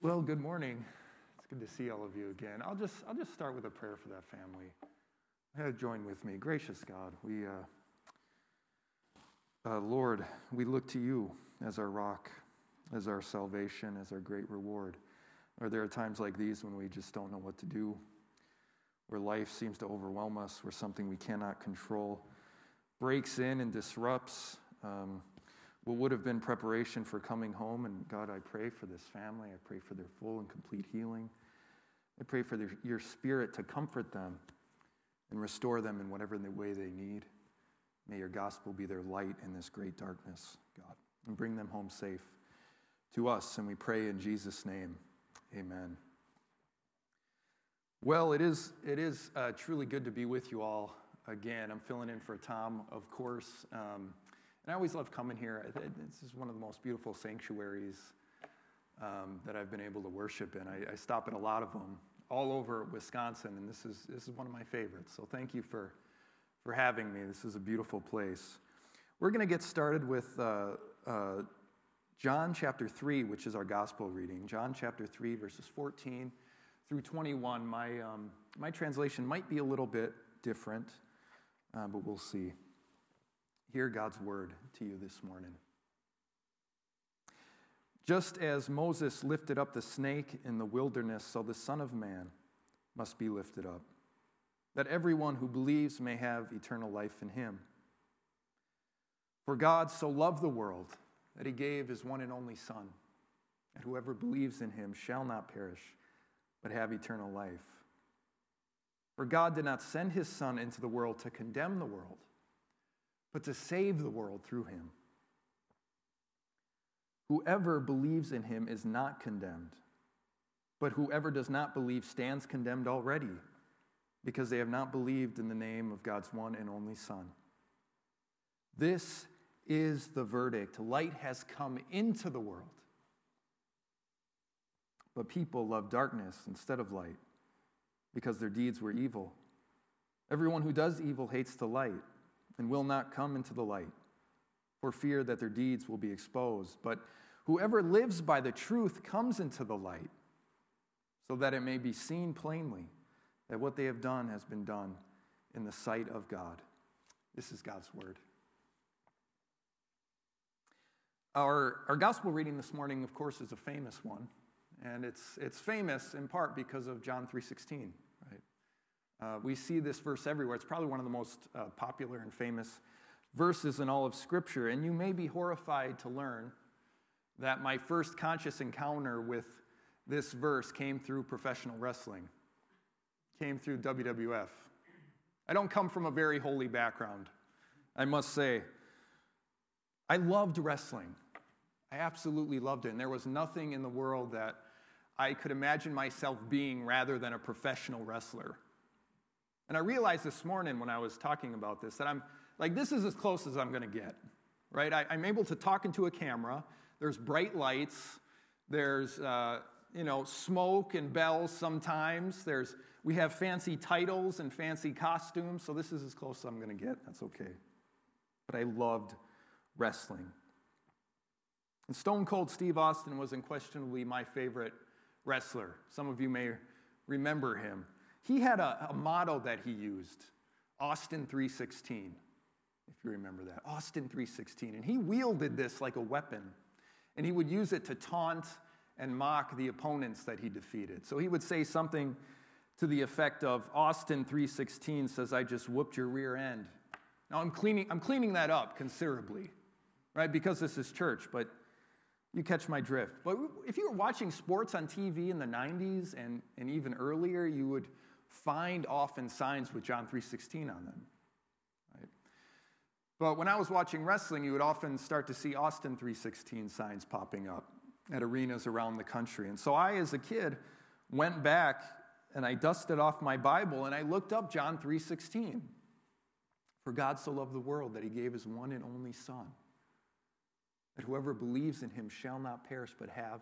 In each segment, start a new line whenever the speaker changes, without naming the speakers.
Well, good morning. It's good to see all of you again. I'll just, I'll just start with a prayer for that family. Join with me. Gracious God, we, uh, uh, Lord, we look to you as our rock, as our salvation, as our great reward. Are there are times like these when we just don't know what to do, where life seems to overwhelm us, where something we cannot control breaks in and disrupts. Um, what would have been preparation for coming home. And God, I pray for this family. I pray for their full and complete healing. I pray for their, your spirit to comfort them and restore them in whatever way they need. May your gospel be their light in this great darkness, God, and bring them home safe to us. And we pray in Jesus' name, amen. Well, it is, it is uh, truly good to be with you all again. I'm filling in for Tom, of course. Um, and I always love coming here. This is one of the most beautiful sanctuaries um, that I've been able to worship in. I, I, stop at a lot of them all over Wisconsin, and this is, this is one of my favorites. So thank you for, for having me. This is a beautiful place. We're going to get started with uh, uh, John chapter 3, which is our gospel reading. John chapter 3, verses 14 through 21. My, um, my translation might be a little bit different, uh, but we'll see hear God's word to you this morning. Just as Moses lifted up the snake in the wilderness, so the Son of Man must be lifted up, that everyone who believes may have eternal life in him. For God so loved the world that he gave his one and only Son, and whoever believes in him shall not perish, but have eternal life. For God did not send his Son into the world to condemn the world but to save the world through him. Whoever believes in him is not condemned, but whoever does not believe stands condemned already, because they have not believed in the name of God's one and only Son. This is the verdict. Light has come into the world, but people love darkness instead of light, because their deeds were evil. Everyone who does evil hates the light and will not come into the light for fear that their deeds will be exposed. But whoever lives by the truth comes into the light so that it may be seen plainly that what they have done has been done in the sight of God. This is God's word. Our, our gospel reading this morning, of course, is a famous one. And it's, it's famous in part because of John 3.16. Uh, we see this verse everywhere. It's probably one of the most uh, popular and famous verses in all of Scripture. And you may be horrified to learn that my first conscious encounter with this verse came through professional wrestling, came through WWF. I don't come from a very holy background, I must say. I loved wrestling. I absolutely loved it. And there was nothing in the world that I could imagine myself being rather than a professional wrestler. And I realized this morning when I was talking about this that I'm like, this is as close as I'm going to get, right? I, am able to talk into a camera. There's bright lights. There's, uh, you know, smoke and bells sometimes. There's, we have fancy titles and fancy costumes. So this is as close as I'm going to get. That's okay. But I loved wrestling. And Stone Cold Steve Austin was unquestionably my favorite wrestler. Some of you may remember him. He had a, a motto that he used, Austin 316, if you remember that. Austin 316. And he wielded this like a weapon. And he would use it to taunt and mock the opponents that he defeated. So he would say something to the effect of Austin 316 says, I just whooped your rear end. Now I'm cleaning, I'm cleaning that up considerably, right? Because this is church, but you catch my drift. But if you were watching sports on TV in the 90s and, and even earlier, you would find often signs with John 3:16 on them. Right? But when I was watching wrestling, you would often start to see Austin 3:16 signs popping up at arenas around the country. And so I as a kid went back and I dusted off my Bible and I looked up John 3:16. For God so loved the world that he gave his one and only son that whoever believes in him shall not perish but have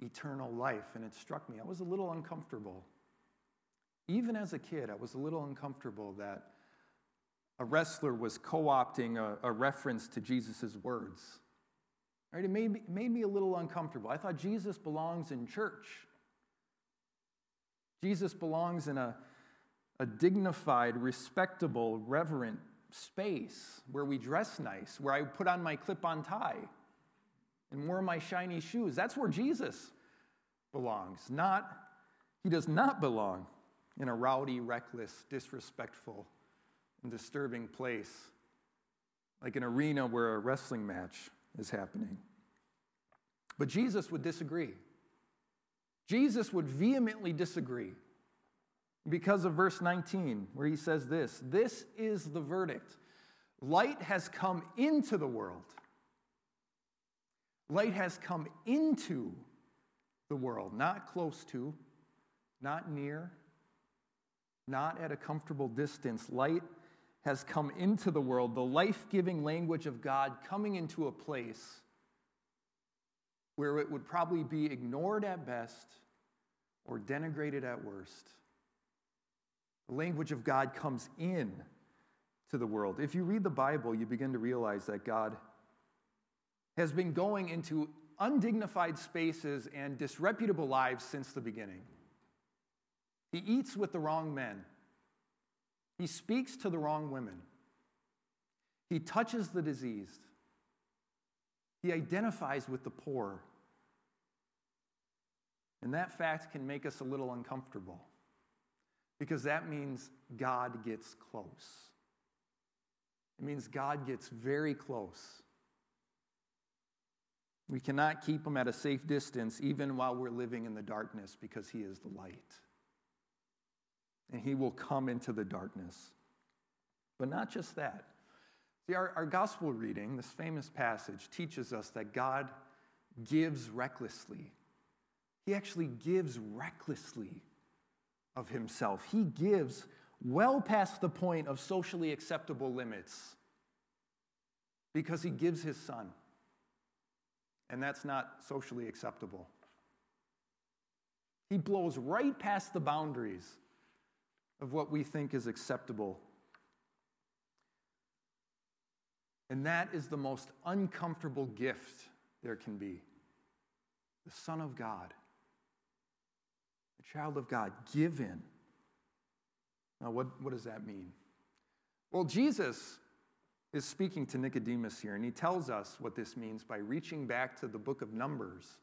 eternal life. And it struck me. I was a little uncomfortable even as a kid, I was a little uncomfortable that a wrestler was co opting a, a, reference to Jesus' words. Right? It made me, made me a little uncomfortable. I thought Jesus belongs in church. Jesus belongs in a, a dignified, respectable, reverent space where we dress nice, where I put on my clip on tie and wore my shiny shoes. That's where Jesus belongs. Not, he does not belong in a rowdy, reckless, disrespectful, and disturbing place like an arena where a wrestling match is happening. But Jesus would disagree. Jesus would vehemently disagree because of verse 19, where he says this This is the verdict. Light has come into the world. Light has come into the world, not close to, not near, not at a comfortable distance. Light has come into the world, the life giving language of God coming into a place where it would probably be ignored at best or denigrated at worst. The language of God comes in to the world. If you read the Bible, you begin to realize that God has been going into undignified spaces and disreputable lives since the beginning. He eats with the wrong men. He speaks to the wrong women. He touches the diseased. He identifies with the poor. And that fact can make us a little uncomfortable because that means God gets close. It means God gets very close. We cannot keep him at a safe distance even while we're living in the darkness because he is the light. And he will come into the darkness. But not just that. See, our, our gospel reading, this famous passage, teaches us that God gives recklessly. He actually gives recklessly of himself. He gives well past the point of socially acceptable limits because he gives his son. And that's not socially acceptable. He blows right past the boundaries of what we think is acceptable. And that is the most uncomfortable gift there can be the Son of God the child of God, given. Now, what, what does that mean? Well, Jesus is speaking to Nicodemus here, and he tells us what this means by reaching back to the book of Numbers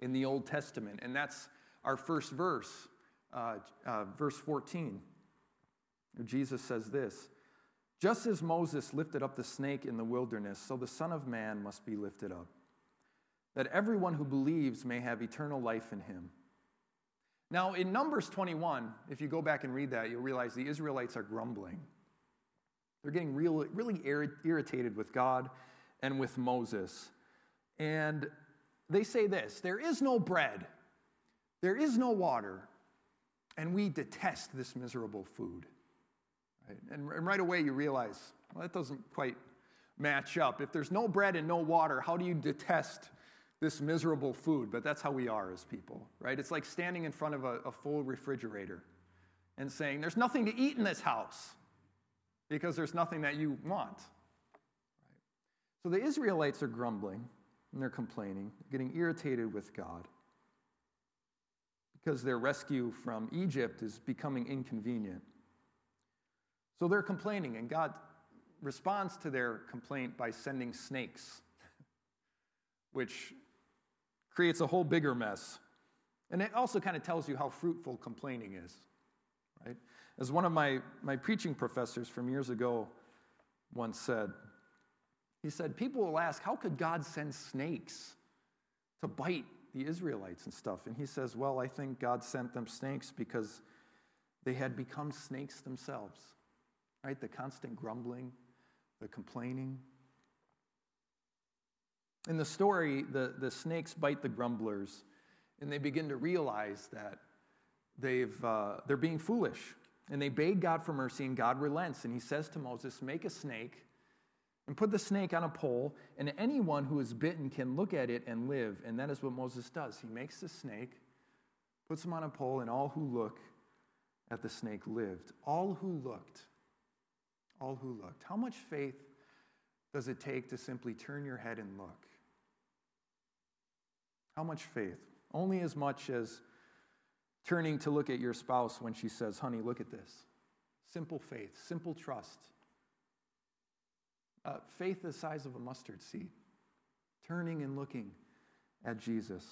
in the Old Testament. And that's our first verse, uh, uh, verse 14. Jesus says this Just as Moses lifted up the snake in the wilderness, so the Son of Man must be lifted up, that everyone who believes may have eternal life in him. Now, in Numbers 21, if you go back and read that, you'll realize the Israelites are grumbling. They're getting real, really irritated with God and with Moses. And they say this there is no bread, there is no water, and we detest this miserable food. And, and right away you realize, well, that doesn't quite match up. If there's no bread and no water, how do you detest this miserable food, but that's how we are as people, right? It's like standing in front of a, a full refrigerator and saying, There's nothing to eat in this house because there's nothing that you want. Right? So the Israelites are grumbling and they're complaining, getting irritated with God because their rescue from Egypt is becoming inconvenient. So they're complaining, and God responds to their complaint by sending snakes, which creates a whole bigger mess. And it also kind of tells you how fruitful complaining is, right? As one of my, my preaching professors from years ago once said, he said, People will ask, how could God send snakes to bite the Israelites and stuff? And he says, Well, I think God sent them snakes because they had become snakes themselves, right? The constant grumbling, the complaining, in the story, the, the snakes bite the grumblers, and they begin to realize that they've, uh, they're being foolish. And they beg God for mercy, and God relents. And he says to Moses, Make a snake and put the snake on a pole, and anyone who is bitten can look at it and live. And that is what Moses does. He makes the snake, puts him on a pole, and all who look at the snake lived. All who looked. All who looked. How much faith does it take to simply turn your head and look? How much faith? Only as much as turning to look at your spouse when she says, Honey, look at this. Simple faith, simple trust. Uh, faith the size of a mustard seed, turning and looking at Jesus.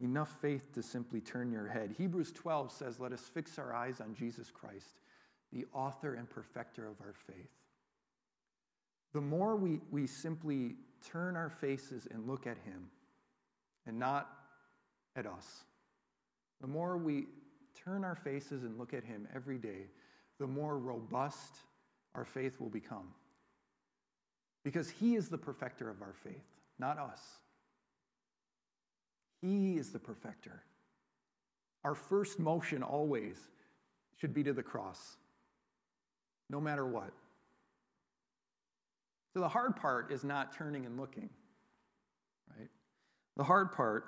Enough faith to simply turn your head. Hebrews 12 says, Let us fix our eyes on Jesus Christ, the author and perfecter of our faith. The more we, we simply turn our faces and look at Him and not at us, the more we turn our faces and look at Him every day, the more robust our faith will become. Because He is the perfecter of our faith, not us. He is the perfecter. Our first motion always should be to the cross, no matter what. So the hard part is not turning and looking, right? The hard part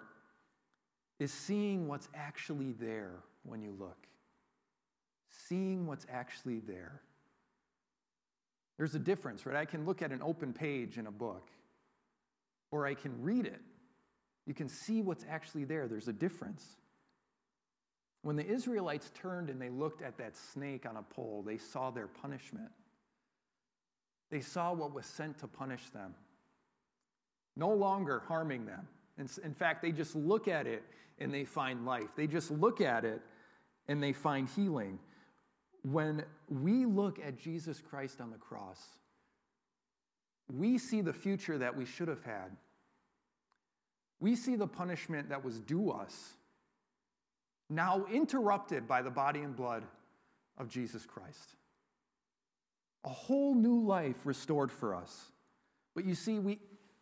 is seeing what's actually there when you look. Seeing what's actually there. There's a difference, right? I can look at an open page in a book, or I can read it. You can see what's actually there. There's a difference. When the Israelites turned and they looked at that snake on a pole, they saw their punishment. They saw what was sent to punish them, no longer harming them. In fact, they just look at it and they find life. They just look at it and they find healing. When we look at Jesus Christ on the cross, we see the future that we should have had. We see the punishment that was due us, now interrupted by the body and blood of Jesus Christ. A whole new life restored for us. But you see, we,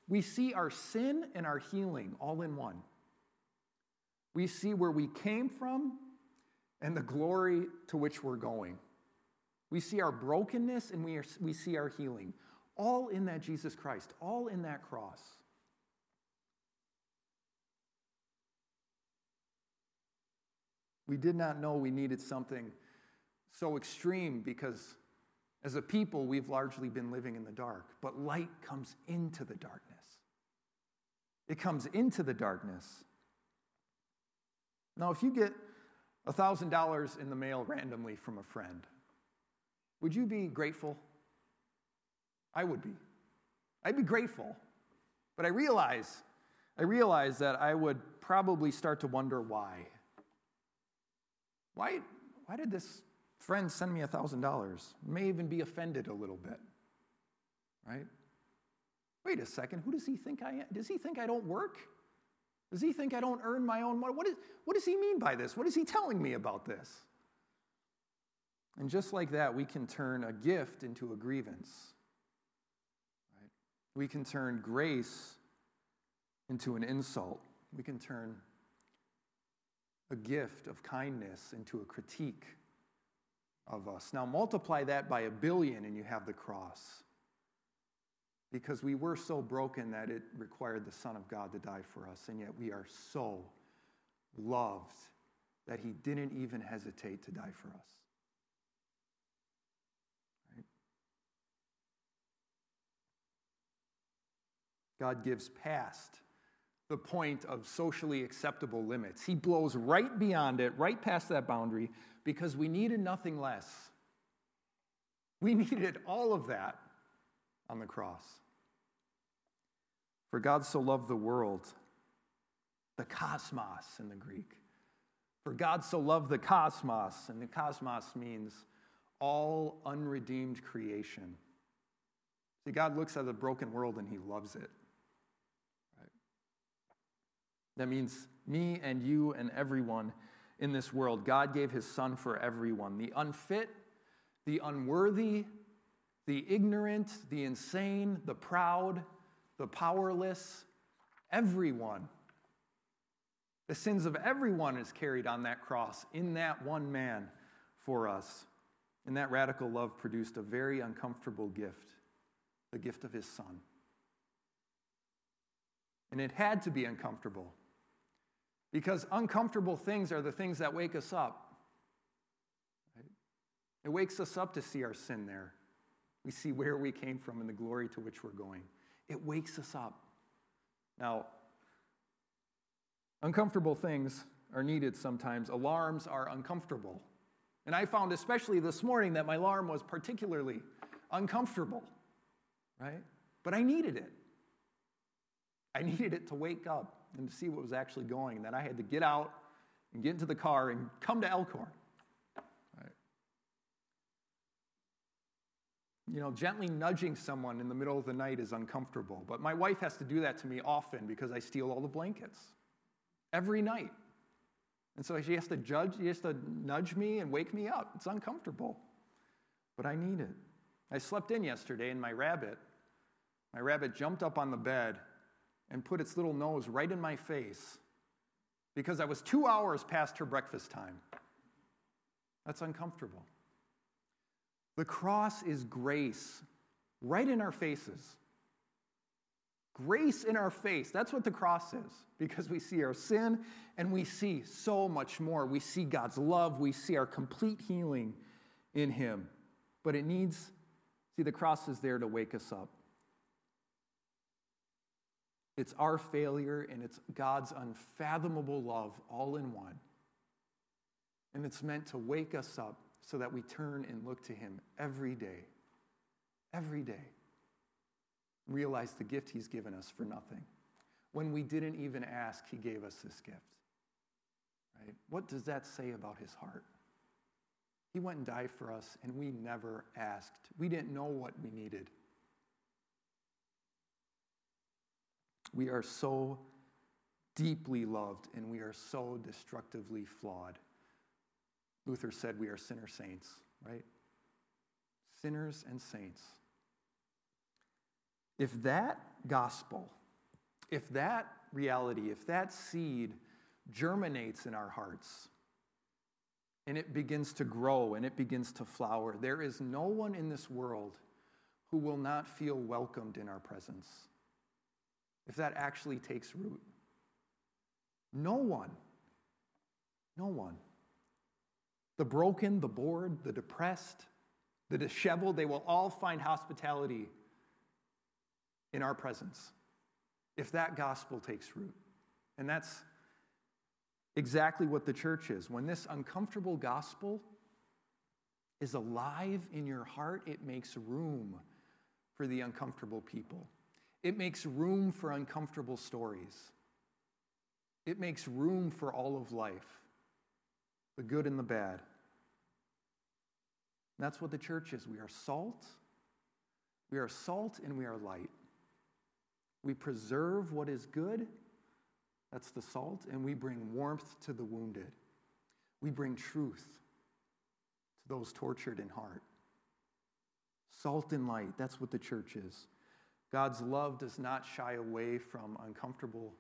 we see our sin and our healing all in one. We see where we came from and the glory to which we're going. We see our brokenness and we, are, we see our healing, all in that Jesus Christ, all in that cross. We did not know we needed something so extreme because as a people, we've largely been living in the dark, but light comes into the darkness. It comes into the darkness. Now, if you get $1,000 in the mail randomly from a friend, would you be grateful? I would be. I'd be grateful. But I realize, I realize that I would probably start to wonder why. Why, why did this friend send me $1,000? May even be offended a little bit, right? Wait a second, who does he think I am? Does he think I don't work? Does he think I don't earn my own money? What, is, what does he mean by this? What is he telling me about this? And just like that, we can turn a gift into a grievance. Right? We can turn grace into an insult. We can turn a gift of kindness into a critique of us. Now, multiply that by a billion, and you have the cross. Because we were so broken that it required the Son of God to die for us, and yet we are so loved that He didn't even hesitate to die for us. God gives past the point of socially acceptable limits. He blows right beyond it, right past that boundary, because we needed nothing less. We needed all of that on the cross. For God so loved the world, the cosmos in the Greek. For God so loved the cosmos, and the cosmos means all unredeemed creation. See, God looks at the broken world and he loves it. Right? That means me and you and everyone in this world. God gave his son for everyone the unfit, the unworthy, the ignorant, the insane, the proud, the powerless, everyone. The sins of everyone is carried on that cross in that one man for us. And that radical love produced a very uncomfortable gift the gift of his son. And it had to be uncomfortable because uncomfortable things are the things that wake us up. It wakes us up to see our sin there. We see where we came from and the glory to which we're going. It wakes us up. Now, Uncomfortable things are needed sometimes. Alarms are uncomfortable. And I found, especially this morning, that my alarm was particularly uncomfortable, right? But I needed it. I needed it to wake up and to see what was actually going. And then I had to get out and get into the car and come to Elkhorn. Right? You know, gently nudging someone in the middle of the night is uncomfortable, but my wife has to do that to me often because I steal all the blankets every night. And so she has to judge, she has to nudge me and wake me up. It's uncomfortable, but I need it. I slept in yesterday and my rabbit, my rabbit jumped up on the bed and put its little nose right in my face because I was two hours past her breakfast time. That's uncomfortable. The cross is grace right in our faces. Grace in our face. That's what the cross is because we see our sin and we see so much more. We see God's love, we see our complete healing in Him. But it needs, see, the cross is there to wake us up. It's our failure and it's God's unfathomable love all in one. And it's meant to wake us up so that we turn and look to Him every day. Every day realize the gift he's given us for nothing. When we didn't even ask, he gave us this gift. Right? What does that say about his heart? He went and died for us, and we never asked. We didn't know what we needed. We are so deeply loved, and we are so destructively flawed. Luther said we are sinner saints, right? Sinners and saints. If that gospel, if that reality, if that seed germinates in our hearts and it begins to grow and it begins to flower, there is no one in this world who will not feel welcomed in our presence. If that actually takes root, no one, no one. The broken, the bored, the depressed, the disheveled, they will all find hospitality in our presence if that gospel takes root. And that's exactly what the church is. When this uncomfortable gospel is alive in your heart, it makes room for the uncomfortable people. It makes room for uncomfortable stories. It makes room for all of life, the good and the bad. And that's what the church is. We are salt. We are salt and we are light. We preserve what is good, that's the salt, and we bring warmth to the wounded. We bring truth to those tortured in heart. Salt and light, that's what the church is. God's love does not shy away from uncomfortable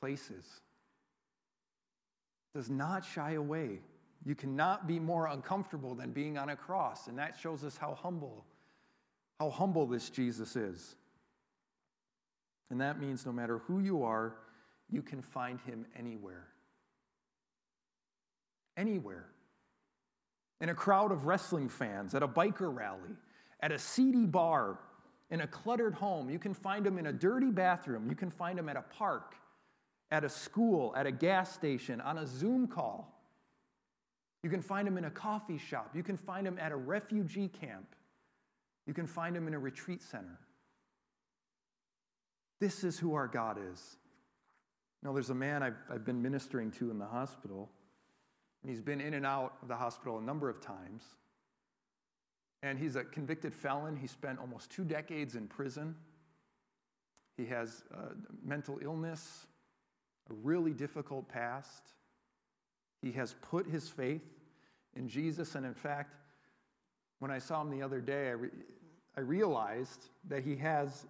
places. Does not shy away. You cannot be more uncomfortable than being on a cross, and that shows us how humble how humble this Jesus is. And that means no matter who you are, you can find him anywhere. Anywhere. In a crowd of wrestling fans, at a biker rally, at a seedy bar, in a cluttered home. You can find them in a dirty bathroom. You can find them at a park, at a school, at a gas station, on a Zoom call. You can find them in a coffee shop. You can find them at a refugee camp. You can find them in a retreat center. This is who our God is. Now, there's a man I've, I've been ministering to in the hospital, and he's been in and out of the hospital a number of times. And he's a convicted felon. He spent almost two decades in prison. He has uh, mental illness, a really difficult past. He has put his faith in Jesus. And in fact, when I saw him the other day, I, re- I realized that he has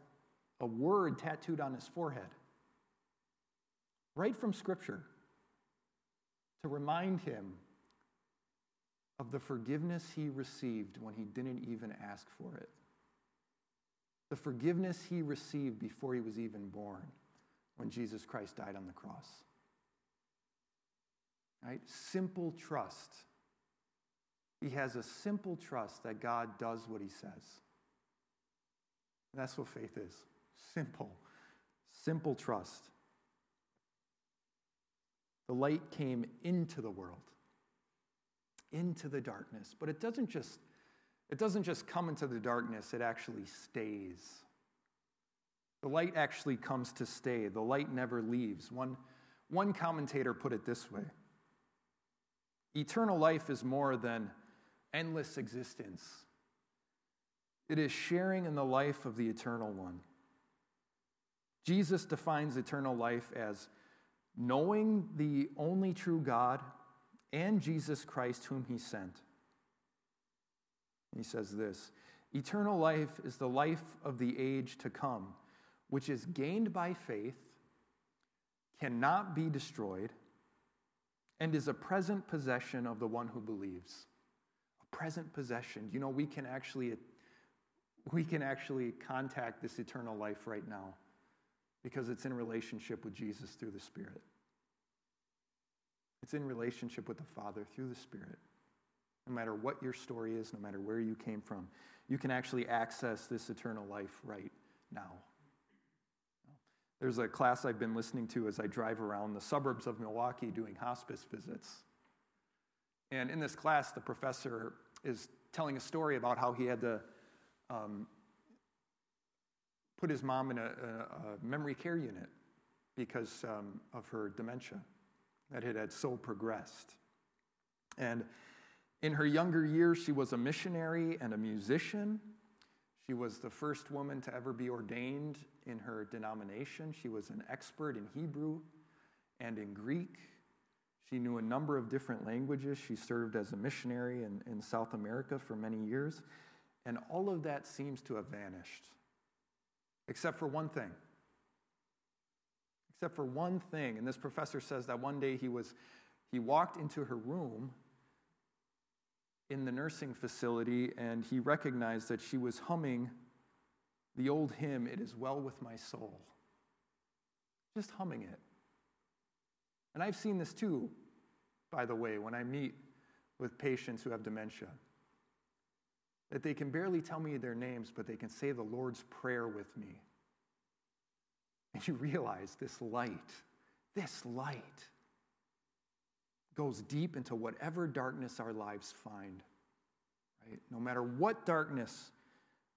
a word tattooed on his forehead, right from Scripture, to remind him of the forgiveness he received when he didn't even ask for it. The forgiveness he received before he was even born when Jesus Christ died on the cross. Right? Simple trust. He has a simple trust that God does what he says. that's what faith is. Simple, simple trust. The light came into the world, into the darkness. But it doesn't just, it doesn't just come into the darkness, it actually stays. The light actually comes to stay. The light never leaves. One, one commentator put it this way Eternal life is more than endless existence, it is sharing in the life of the eternal one. Jesus defines eternal life as knowing the only true God and Jesus Christ, whom he sent. He says this Eternal life is the life of the age to come, which is gained by faith, cannot be destroyed, and is a present possession of the one who believes. A present possession. You know, we can actually we can actually contact this eternal life right now because it's in relationship with Jesus through the Spirit. It's in relationship with the Father through the Spirit. No matter what your story is, no matter where you came from, you can actually access this eternal life right now. There's a class I've been listening to as I drive around the suburbs of Milwaukee doing hospice visits. And in this class, the professor is telling a story about how he had to um, put his mom in a, a, memory care unit because um, of her dementia that it had so progressed. And in her younger years, she was a missionary and a musician. She was the first woman to ever be ordained in her denomination. She was an expert in Hebrew and in Greek. She knew a number of different languages. She served as a missionary in, in South America for many years. And all of that seems to have vanished, except for one thing except for one thing. And this professor says that one day he was he walked into her room in the nursing facility and he recognized that she was humming the old hymn, It Is Well With My Soul. Just humming it. And I've seen this too, by the way, when I meet with patients who have dementia. That they can barely tell me their names, but they can say the Lord's Prayer with me. And you realize this light, this light goes deep into whatever darkness our lives find. Right? No matter what darkness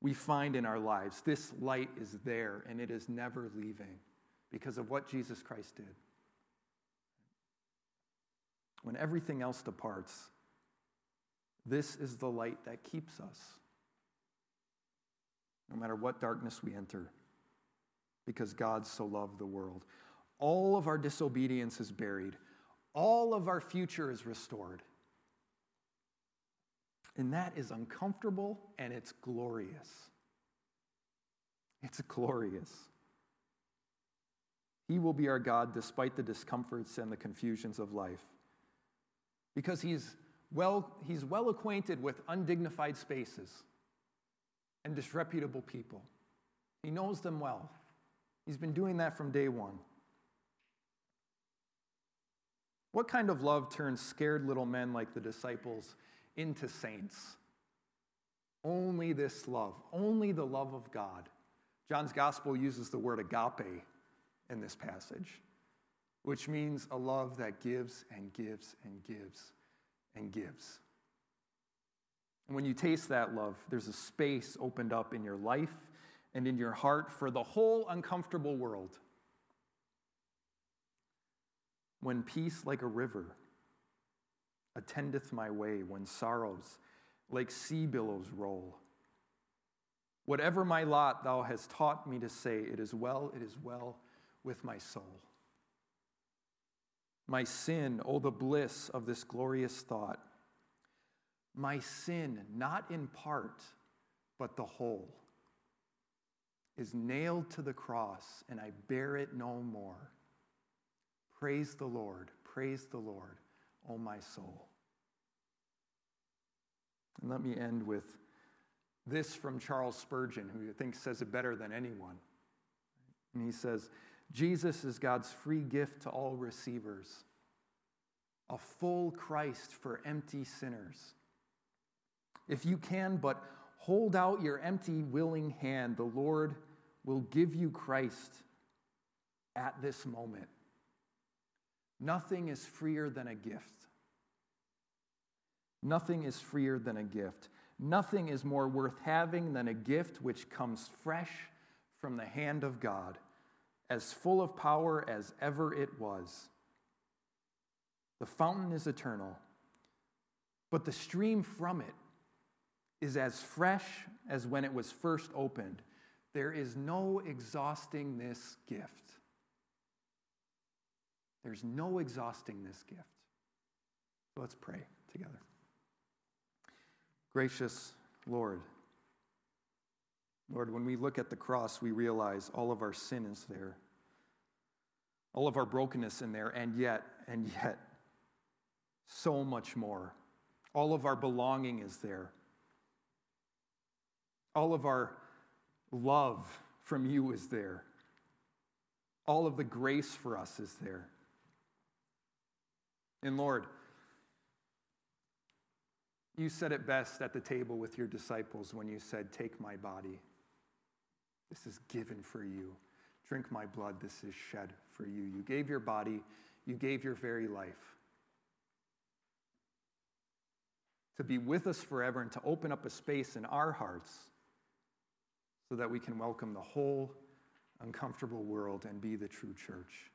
we find in our lives, this light is there and it is never leaving because of what Jesus Christ did. When everything else departs, this is the light that keeps us, no matter what darkness we enter because God so loved the world. All of our disobedience is buried, all of our future is restored. And that is uncomfortable and it's glorious. It's glorious. He will be our God despite the discomforts and the confusions of life. Because he's well, he's well acquainted with undignified spaces and disreputable people. He knows them well. He's been doing that from day one. What kind of love turns scared little men like the disciples into saints? Only this love, only the love of God. John's gospel uses the word agape in this passage, which means a love that gives and gives and gives and gives. And when you taste that love, there's a space opened up in your life and in your heart for the whole uncomfortable world. When peace like a river attendeth my way, when sorrows like sea billows roll. Whatever my lot thou hast taught me to say, it is well, it is well with my soul. My sin, oh, the bliss of this glorious thought. My sin, not in part, but the whole is nailed to the cross, and I bear it no more. Praise the Lord, praise the Lord, O my soul. And let me end with this from Charles Spurgeon, who I think says it better than anyone. And he says, Jesus is God's free gift to all receivers, a full Christ for empty sinners. If you can but Hold out your empty, willing hand. The Lord will give you Christ at this moment. Nothing is freer than a gift. Nothing is freer than a gift. Nothing is more worth having than a gift which comes fresh from the hand of God, as full of power as ever it was. The fountain is eternal, but the stream from it is as fresh as when it was first opened. There is no exhausting this gift. There's no exhausting this gift. Let's pray together. Gracious Lord, Lord, when we look at the cross, we realize all of our sin is there, all of our brokenness in there, and yet, and yet, so much more. All of our belonging is there. All of our love from you is there. All of the grace for us is there. And Lord, you said it best at the table with your disciples when you said, Take my body. This is given for you. Drink my blood. This is shed for you. You gave your body, you gave your very life to be with us forever and to open up a space in our hearts so that we can welcome the whole uncomfortable world and be the true church.